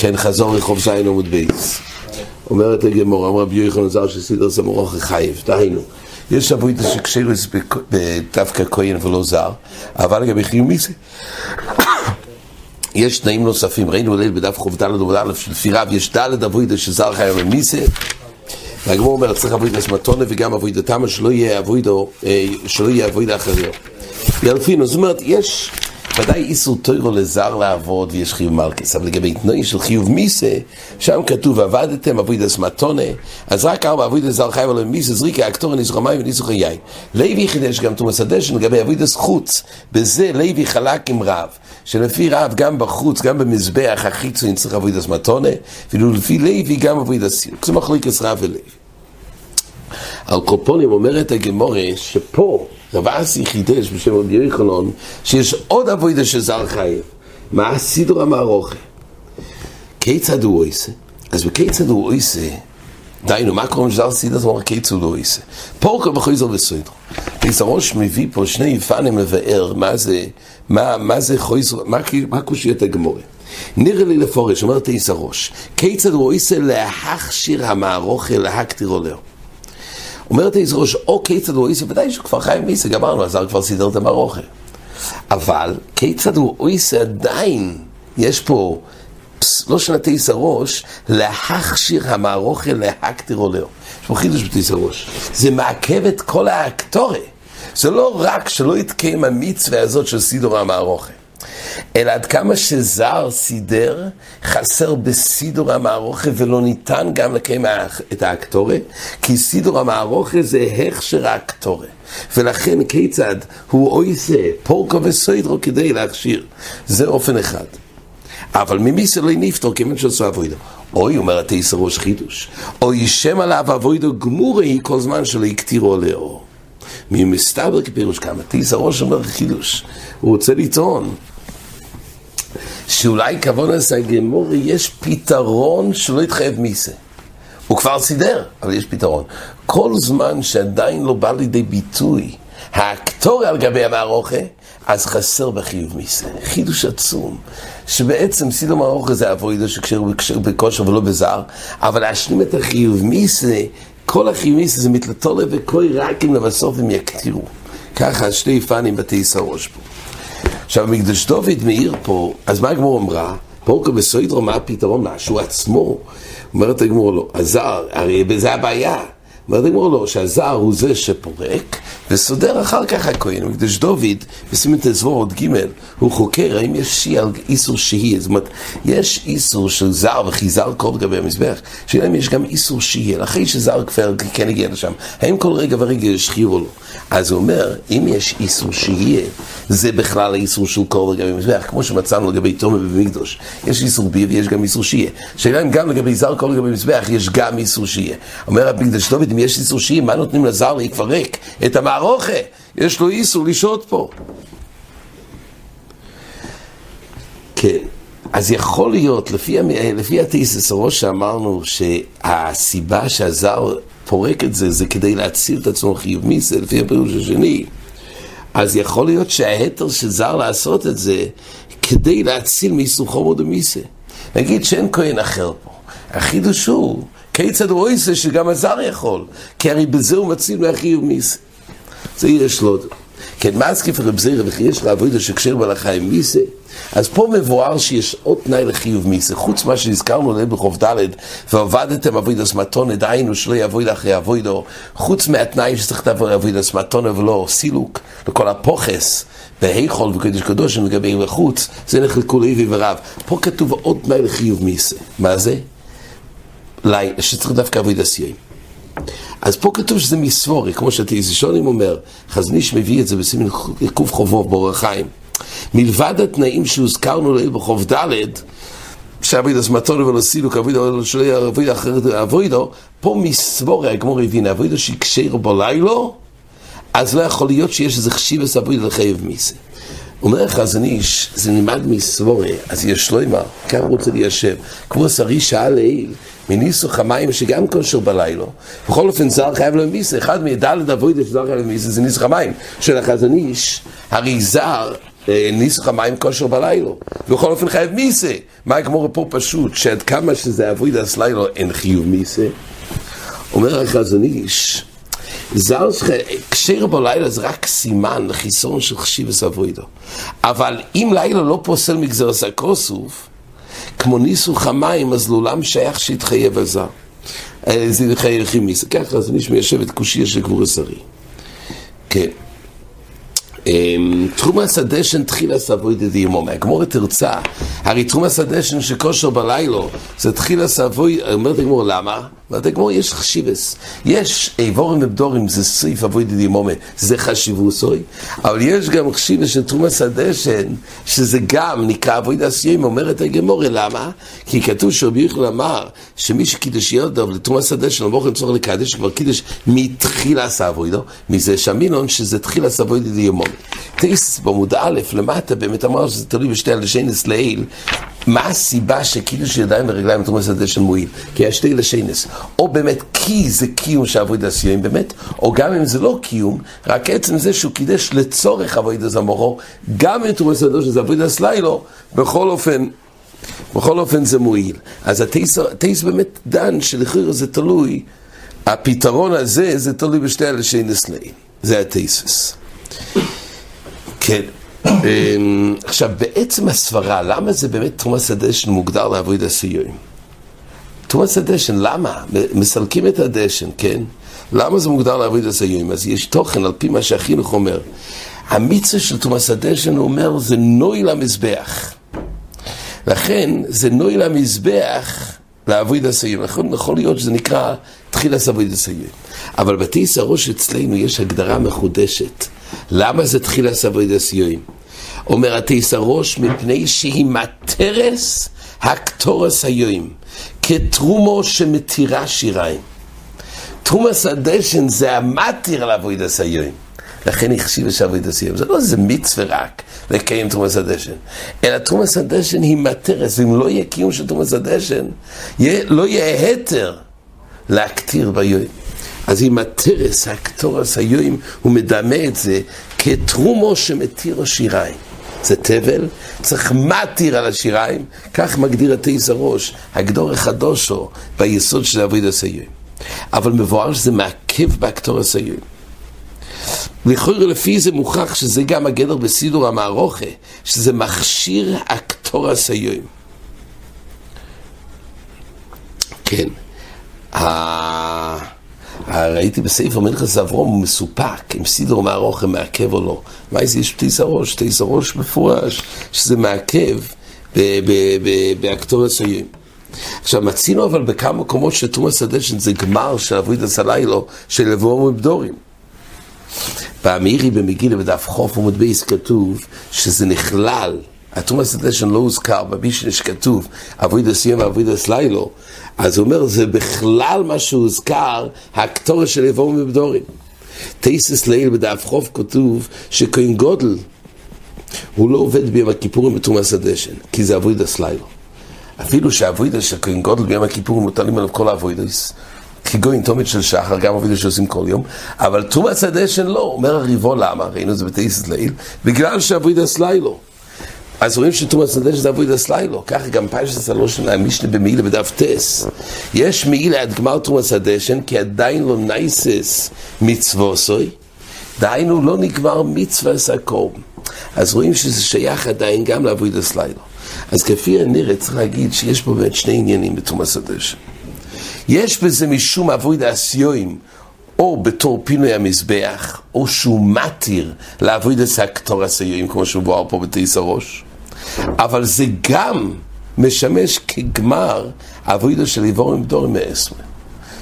כן, חזור רחוב זין עמוד בייס. אומרת הגמור, אמר רבי יוחנן זר שסידר זה מורוך החייב, דהיינו. יש אבוידע שקשירוס דווקא כהן ולא זר, אבל לגבי חיומי זה. יש תנאים נוספים, ראינו ליל בדף חוב ד' עמוד א' של פיריו, יש ד' אבוידע שזר חייב למיסה. והגמור אומר, צריך אבוידע סמטונה וגם אבוידע תמה, שלא יהיה אבוידע, שלא ילפינו, זאת אומרת, יש ודאי איסור טוירו לזר לעבוד ויש חיוב מלכס, אבל לגבי תנאי של חיוב מיסה, שם כתוב עבדתם אבוידס מתונה, אז רק ארבע אבוידס זר חייב עליהם מיסה, זריקה אקטורן ניסוך המים וניסוך היין. לוי חידש גם תומס הדשן לגבי אבוידס חוץ, בזה לוי חלק עם רב, שלפי רב גם בחוץ, גם במזבח החיצון צריך אבוידס מתונה, ואילו לפי לוי גם אבוידס זה מחליקס רב ולוי. על קופונים אומרת הגמורה שפה רב אסי חידש בשם רבי יוחנן שיש עוד אבוידה שזר חייב. מה הסידור המערוכה כיצד הוא עושה? אז בכיצד הוא עושה? דיינו מה קוראים שזר סידר זאת אומרת כיצד הוא עושה? פורקו וחויזר וסוידרו. איזה ראש מביא פה שני יפנים מבאר מה זה מה, מה זה חויזר מה, מה קושיית הגמורה? נראה לי לפורש, אומרת איזה ראש כיצד הוא עושה להכשיר המערוכה להקטירו לו אומרת איזה ראש, או כיצד הוא עושה, ודאי שהוא כבר חי מיסה, גמרנו, הזר כבר סידר את המרוכה. אבל כיצד הוא עושה עדיין, יש פה, לא שנת איזה ראש, להכשיר המערוכה להקטיר עולהו. יש פה חידוש בתיס הראש. זה מעכב את כל האקטורי. זה לא רק שלא יתקיים המצווה הזאת של סידור המערוכה. אלא עד כמה שזר סידר, חסר בסידור המערוכה ולא ניתן גם לקיים את האקטורי, כי סידור המערוכה זה הכשר האקטורי. ולכן כיצד הוא עושה פורקו וסוידרו כדי להכשיר. זה אופן אחד. אבל ממי שלא נפתור כיוון שעשו אבוידו. אוי, אומר התייסר ראש חידוש, אוי ישם עליו אבוידו גמורי כל זמן שלא יקטירו לאור. מי מסתבר כפירוש כמה, תייסר ראש אומר חידוש, הוא רוצה לטעון. שאולי כבון עשה גמורי יש פתרון שלא יתחייב מיסה. הוא כבר סידר, אבל יש פתרון. כל זמן שעדיין לא בא לידי ביטוי האקטוריה על גבי המערוכה, אז חסר בחיוב מיסה. חידוש עצום, שבעצם סידור מערוכה זה אבוידו שקשר בכושר ולא בזר, אבל להשלים את החיוב מיסה, כל החיוב מיסה זה מתלתור וכוי רק אם לבסוף הם יקטירו. ככה שני פנים בתי שרוש פה. עכשיו, מקדש דוד מאיר פה, אז מה הגמור אמרה? פורקו בסוידרו, מה הפתרון? מה, שהוא עצמו? אומרת הגמור לו, הזר, הרי זה הבעיה. אומרת הגמור לו, שהזר הוא זה שפורק, וסודר אחר כך הכהן. מקדש דוד, בסימן תזבור עוד ג', הוא חוקר האם יש שי על איסור שהייה. זאת אומרת, יש איסור של זר וחיזר כל גבי המזבח, שאלה אם יש גם איסור שהייה, אחרי שזר כבר כן הגיע לשם. האם כל רגע ורגע יש חיוב או לא? אז הוא אומר, אם יש איסור שיהיה, זה בכלל האיסור של כל לגבי מזבח, כמו שמצאנו לגבי תומר ובמקדוש. יש איסור בי ויש גם איסור שיהיה. שאלה אם גם לגבי זר כל לגבי מזבח יש גם איסור שיהיה. אומר רבי מקדש דוד, אם יש איסור שיהיה, מה נותנים לזר להתפרק? את המערוכה, יש לו איסור לשהות פה. כן. אז יכול להיות, לפי, לפי התיסס הראש שאמרנו שהסיבה שהזר פורק את זה, זה כדי להציל את עצמו חיוב מיסה, לפי הפירוש השני. אז יכול להיות שההתר שזר לעשות את זה, כדי להציל מאיסור חומר דמיסה. נגיד שאין כהן אחר פה. החידוש הוא, כיצד הוא עושה שגם הזר יכול, כי הרי בזה הוא מציל מהחיוב מיסה. זה יש לו. כן, מה הסקיף רב זירא וכי יש לעבודה שקשר בלחיים מיסה? אז פה מבואר שיש עוד תנאי לחיוב מיסה, חוץ מה שהזכרנו ליל בחוב ד' ועבדתם אבוידס מתונה, דהיינו שלא יבואי אחרי אבוידו, חוץ מהתנאי שצריך לעבור אבוידס מתונה ולא סילוק, לכל הפוכס, בהיכול וקדוש קדוש לגבי בחוץ, זה נחלקו לאיבי ורב. פה כתוב עוד תנאי לחיוב מיסה. מה זה? שצריך דווקא אבוידס יום. אז פה כתוב שזה מסבורי, כמו שתיזישונים אומר, חזניש מביא את זה בסימן קוף חובו באורח. מלבד התנאים שהוזכרנו לעיל בחוב ד', שעביד מתונו ולא סילוק, אבידו שלא יהיה אבידו אחרת אבידו, פה מסבורי, הגמור הבין, אבידו שיקשר בלילו, אז לא יכול להיות שיש איזה חשיבס אבידו לחייב מיסה. אומר לך, אז אני, זה נלמד מסבורי, אז יש לו כאן הוא רוצה ליישב. כמו שרי שאל לעיל, מניסוך המים שגם כושר בלילו. בכל אופן זר חייב להם מיסה, אחד מדלת אבוידה שזר חייב להם מיסה זה ניסוך המים של החזון איש, הרי זר אה, ניסוך המים כושר בלילה. בכל אופן חייב מיסה. מה הגמור פה פשוט, שעד כמה שזה אבוי דס לילה אין חיוב מיסה. אומר החזון איש, זר קשר בלילה זה רק סימן לחיסון של חשיבס אבוידו. אבל אם לילה לא פוסל מגזרס הכוסוף, כמו ניסוך המים, אז לעולם שייך שיתחייב על זר. אה, זה יחייב חימיס. ככה אז מישהו מיישב את קושיה של גבור שרי. כן. אמ, תרומה סדשן תחילה סבוי דיומו, מהגמור תרצה, הרי תרומה סדשן שכושר בלילו זה תחילה סבוי, אומרת הגמור למה? אומרת הגמור יש חשיבס, יש איבורים ובדורים זה סעיף אבוי דיומו, זה חשיבוסוי, אבל יש גם חשיבס של תרומה סדשן שזה גם נקרא אבוי דסיים, אומרת הגמור למה? כי כתוב שרבי יחל אמר שמי שקידש ילדו לתרומה סדשן אמור לצורך לקדש כבר קידש מתחילה סבוידו, מזה שמינון שזה תחילה סבוי דיומו. טייס בעמוד א', למטה, באמת אמר שזה תלוי בשתי הלשנס לעיל. מה הסיבה שקידוש ידיים ורגליים בתרומה שדה של מועיל? כי יש שתי לשנס. או באמת כי זה קיום של אבוידע סיום באמת, או גם אם זה לא קיום, רק עצם זה שהוא קידש לצורך אבוידע זמורו, גם אם תרומה שדה שזה אבוידע סליילו, בכל אופן, בכל אופן זה מועיל. אז הטייס באמת דן שלכאורה זה תלוי, הפתרון הזה זה תלוי בשתי הלשנס לעיל. זה הטייסס. כן. אמ, עכשיו, בעצם הסברה, למה זה באמת תומאס הדשן מוגדר לעבוד הסיועים? תומאס הדשן, למה? מסלקים את הדשן, כן? למה זה מוגדר לעבוד הסיועים? אז יש תוכן על פי מה שהחינוך אומר. המיצה של תומאס הדשן אומר זה נוי למזבח. לכן זה נוי למזבח לעבוד הסיועים. נכון, יכול להיות שזה נקרא תחילת עבוד הסיועים. אבל בתי שרוש אצלנו יש הגדרה מחודשת. למה זה תחילה סבויד הסיועים? אומר התיסרוש, מפני שהיא מטרס הקטורס היועים, כתרומו שמתירה שיריים. תרומס הדשן זה המתיר לעבוד הסיועים. לכן החשיב שעבוד הסיועים. זה לא איזה מצווה רק לקיים תרומס הדשן, אלא תרומס הדשן היא מטרס, ואם לא יהיה קיום של תרומס הדשן, לא יהיה היתר להקטיר ביועים. אז עם הטרס, הקטורס היום, הוא מדמה את זה כתרומו שמתיר השיריים. זה תבל, צריך מתיר על השיריים, כך מגדיר התייס הראש, הגדור החדושו ביסוד של אבויד הסיום. אבל מבואר שזה מעכב בהקטורס היום. לכאורה לפי זה מוכח שזה גם הגדר בסידור המערוכה, שזה מכשיר הקטורס היום. כן. ראיתי בספר מלכס אברום, הוא מסופק, אם סידור מהרוחם מעכב או לא. מה זה יש תיס הראש? תיס הראש מפורש, שזה מעכב באקטוריה סויים. עכשיו, מצינו אבל בכמה מקומות שתומאס הדשן זה גמר של אבוידס הלילו של לבואו מבדורים. באמירי במגילה בדף חוף עמוד בייס כתוב שזה נכלל התומאס הדשן לא הוזכר, בבישנש כתוב אבוידס יום ואבוידס לילו, אז הוא אומר, זה בכלל מה שהוזכר, הקטורש של יבואו מבדורים. תייסס ליל בדף חוף כתוב שכהן גודל, הוא לא עובד ביום הכיפורים בתומאס הדשן, כי זה אבוידס לילו. אפילו שהאבוידס של כהן גודל ביום הכיפורים מוטלים עליו כל האבוידס, כגוין תומית של שחר, גם אבוידס שעושים כל יום, אבל תומאס הדשן לא, אומר הריבו למה, ראינו את זה בתייסס ליל, בגלל שאבוידס לילו. אז רואים שתומאס סנדש זה אבוי דסליילו, ככה גם פיישס הלושן המשנה במעילה בדף טס. יש מעילה עד גמר תומאס הדשן, כי עדיין לא נייסס מצווסוי, דהיינו לא נגמר מצווה סקום. אז רואים שזה שייך עדיין גם לאבוי דסליילו. אז כפי הנראה צריך להגיד שיש פה באמת שני עניינים בתומאס הדשן. יש בזה משום אבוי דאסיואים, או בתור פינוי המזבח, או שהוא מתיר לעבוד את הקטור הסיועים, כמו שהוא בוער פה בתיס הראש. אבל זה גם משמש כגמר עבודה של איבורים דורים מאסמה.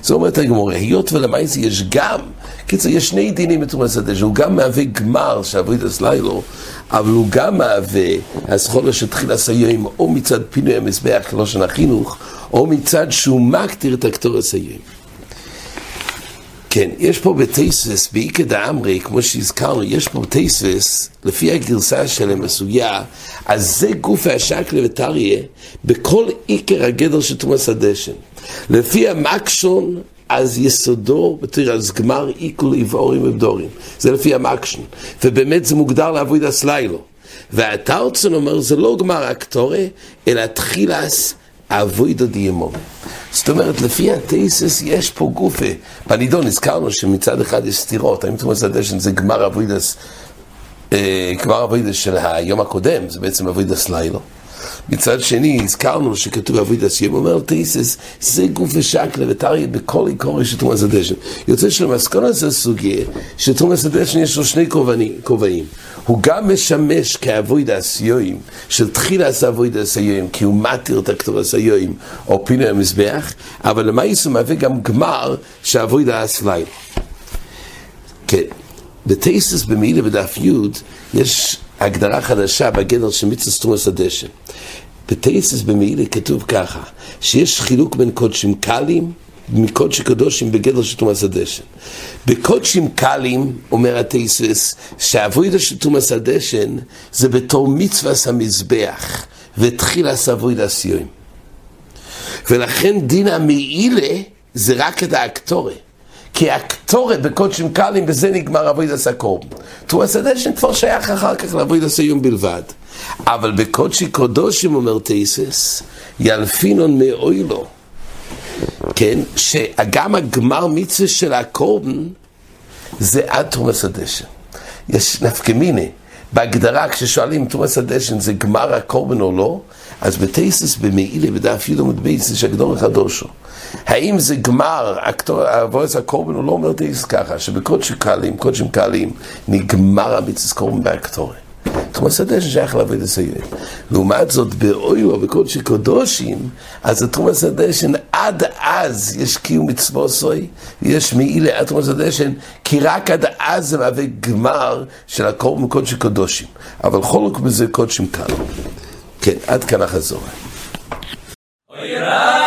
זה אומרת הגמור, היות ולמעשה יש גם, קיצר, יש שני דינים בתרומת שדה, שהוא גם מהווה גמר של עבודת לילו, אבל הוא גם מהווה הסחולה של תחילה סיום, או מצד פינוי המזבח כלושן החינוך, או מצד שהוא מקטיר את הקטור הסיום. כן, יש פה בתייסס, באיקא דאמרי, כמו שהזכרנו, יש פה בתייסס, לפי הגרסה שלהם בסוגיה, אז זה גוף השקלה וטריה, בכל עיקר הגדר של תומאס הדשן. לפי המקשון, אז יסודו, בתראה, אז גמר עיקול עבורים ובדורים. זה לפי המקשון. ובאמת זה מוגדר לעבוד הסלילו. והטרצון אומר, זה לא גמר הקטורי, אלא תחילס אבוידו דימום. זאת אומרת, לפי התייסס יש פה גופה. בנידון הזכרנו שמצד אחד יש סתירות, האם תומס הדשן זה גמר אבוידס, אה, גמר אבוידס של היום הקודם, זה בעצם אבוידס לילה. מצד שני, הזכרנו שכתוב אבוידס יום, אומר תייסס, זה גוף ושקלה ותריה בכל עיקורי של תומס הדשן. יוצא שלמסקונה זה סוגיה, שתומס הדשן יש לו שני כובעים. הוא גם משמש כאבוידס יוים, של תחילת אבוידס היוים, כי הוא מתיר את הכתובס היוים, או פינוי המזבח, אבל למעשה הוא מהווה גם גמר שאבוידס לילה. כן, בתייסס במעילה בדף י' יש הגדרה חדשה בגדר של מצווה תרומס הדשן. בתייסס במעילה כתוב ככה, שיש חילוק בין קודשים קלים מקודשי קדושים בגדר של תומאס הדשן. בקודשים קלים, אומר התייסס, שהאבוידה של תומאס הדשן זה בתור מצווה המזבח ותחילה סבוידה סיום. ולכן דין המעילה זה רק את האקטורי. כי הקטורת בקודשים קלים, בזה נגמר אבוידס הקורבן. תומאס הדשן כבר שייך אחר כך לאבוידס היום בלבד. אבל בקודשי קודושים, אומר תייסס, ילפינון מאוילו. כן, שגם הגמר מצווה של הקורבן זה עד תרומס הדשן. יש נפקא מיני. בהגדרה, כששואלים אם תרומס הדשן זה גמר הקורבן או לא, אז בתייסס במעילה בדף י' עמוד בייס יש הגדור החדושו. האם זה גמר אבויס הקורבן או לא אומר תייסס ככה, שבקודשים קלים, קודשים קלים, נגמר המצווה קורבן באקטורי. תומס הדשן שייך לעבוד לסיים. לעומת זאת, באויו, בקודשי קודושים, אז התומס הדשן, עד אז יש קיום מצוות סוי, יש מעילה עד תומס הדשן, כי רק עד אז זה מהווה גמר של הקורבן מקודשי קודושים. אבל חולק בזה קודשים כאן. כן, עד כאן החזור. אוי!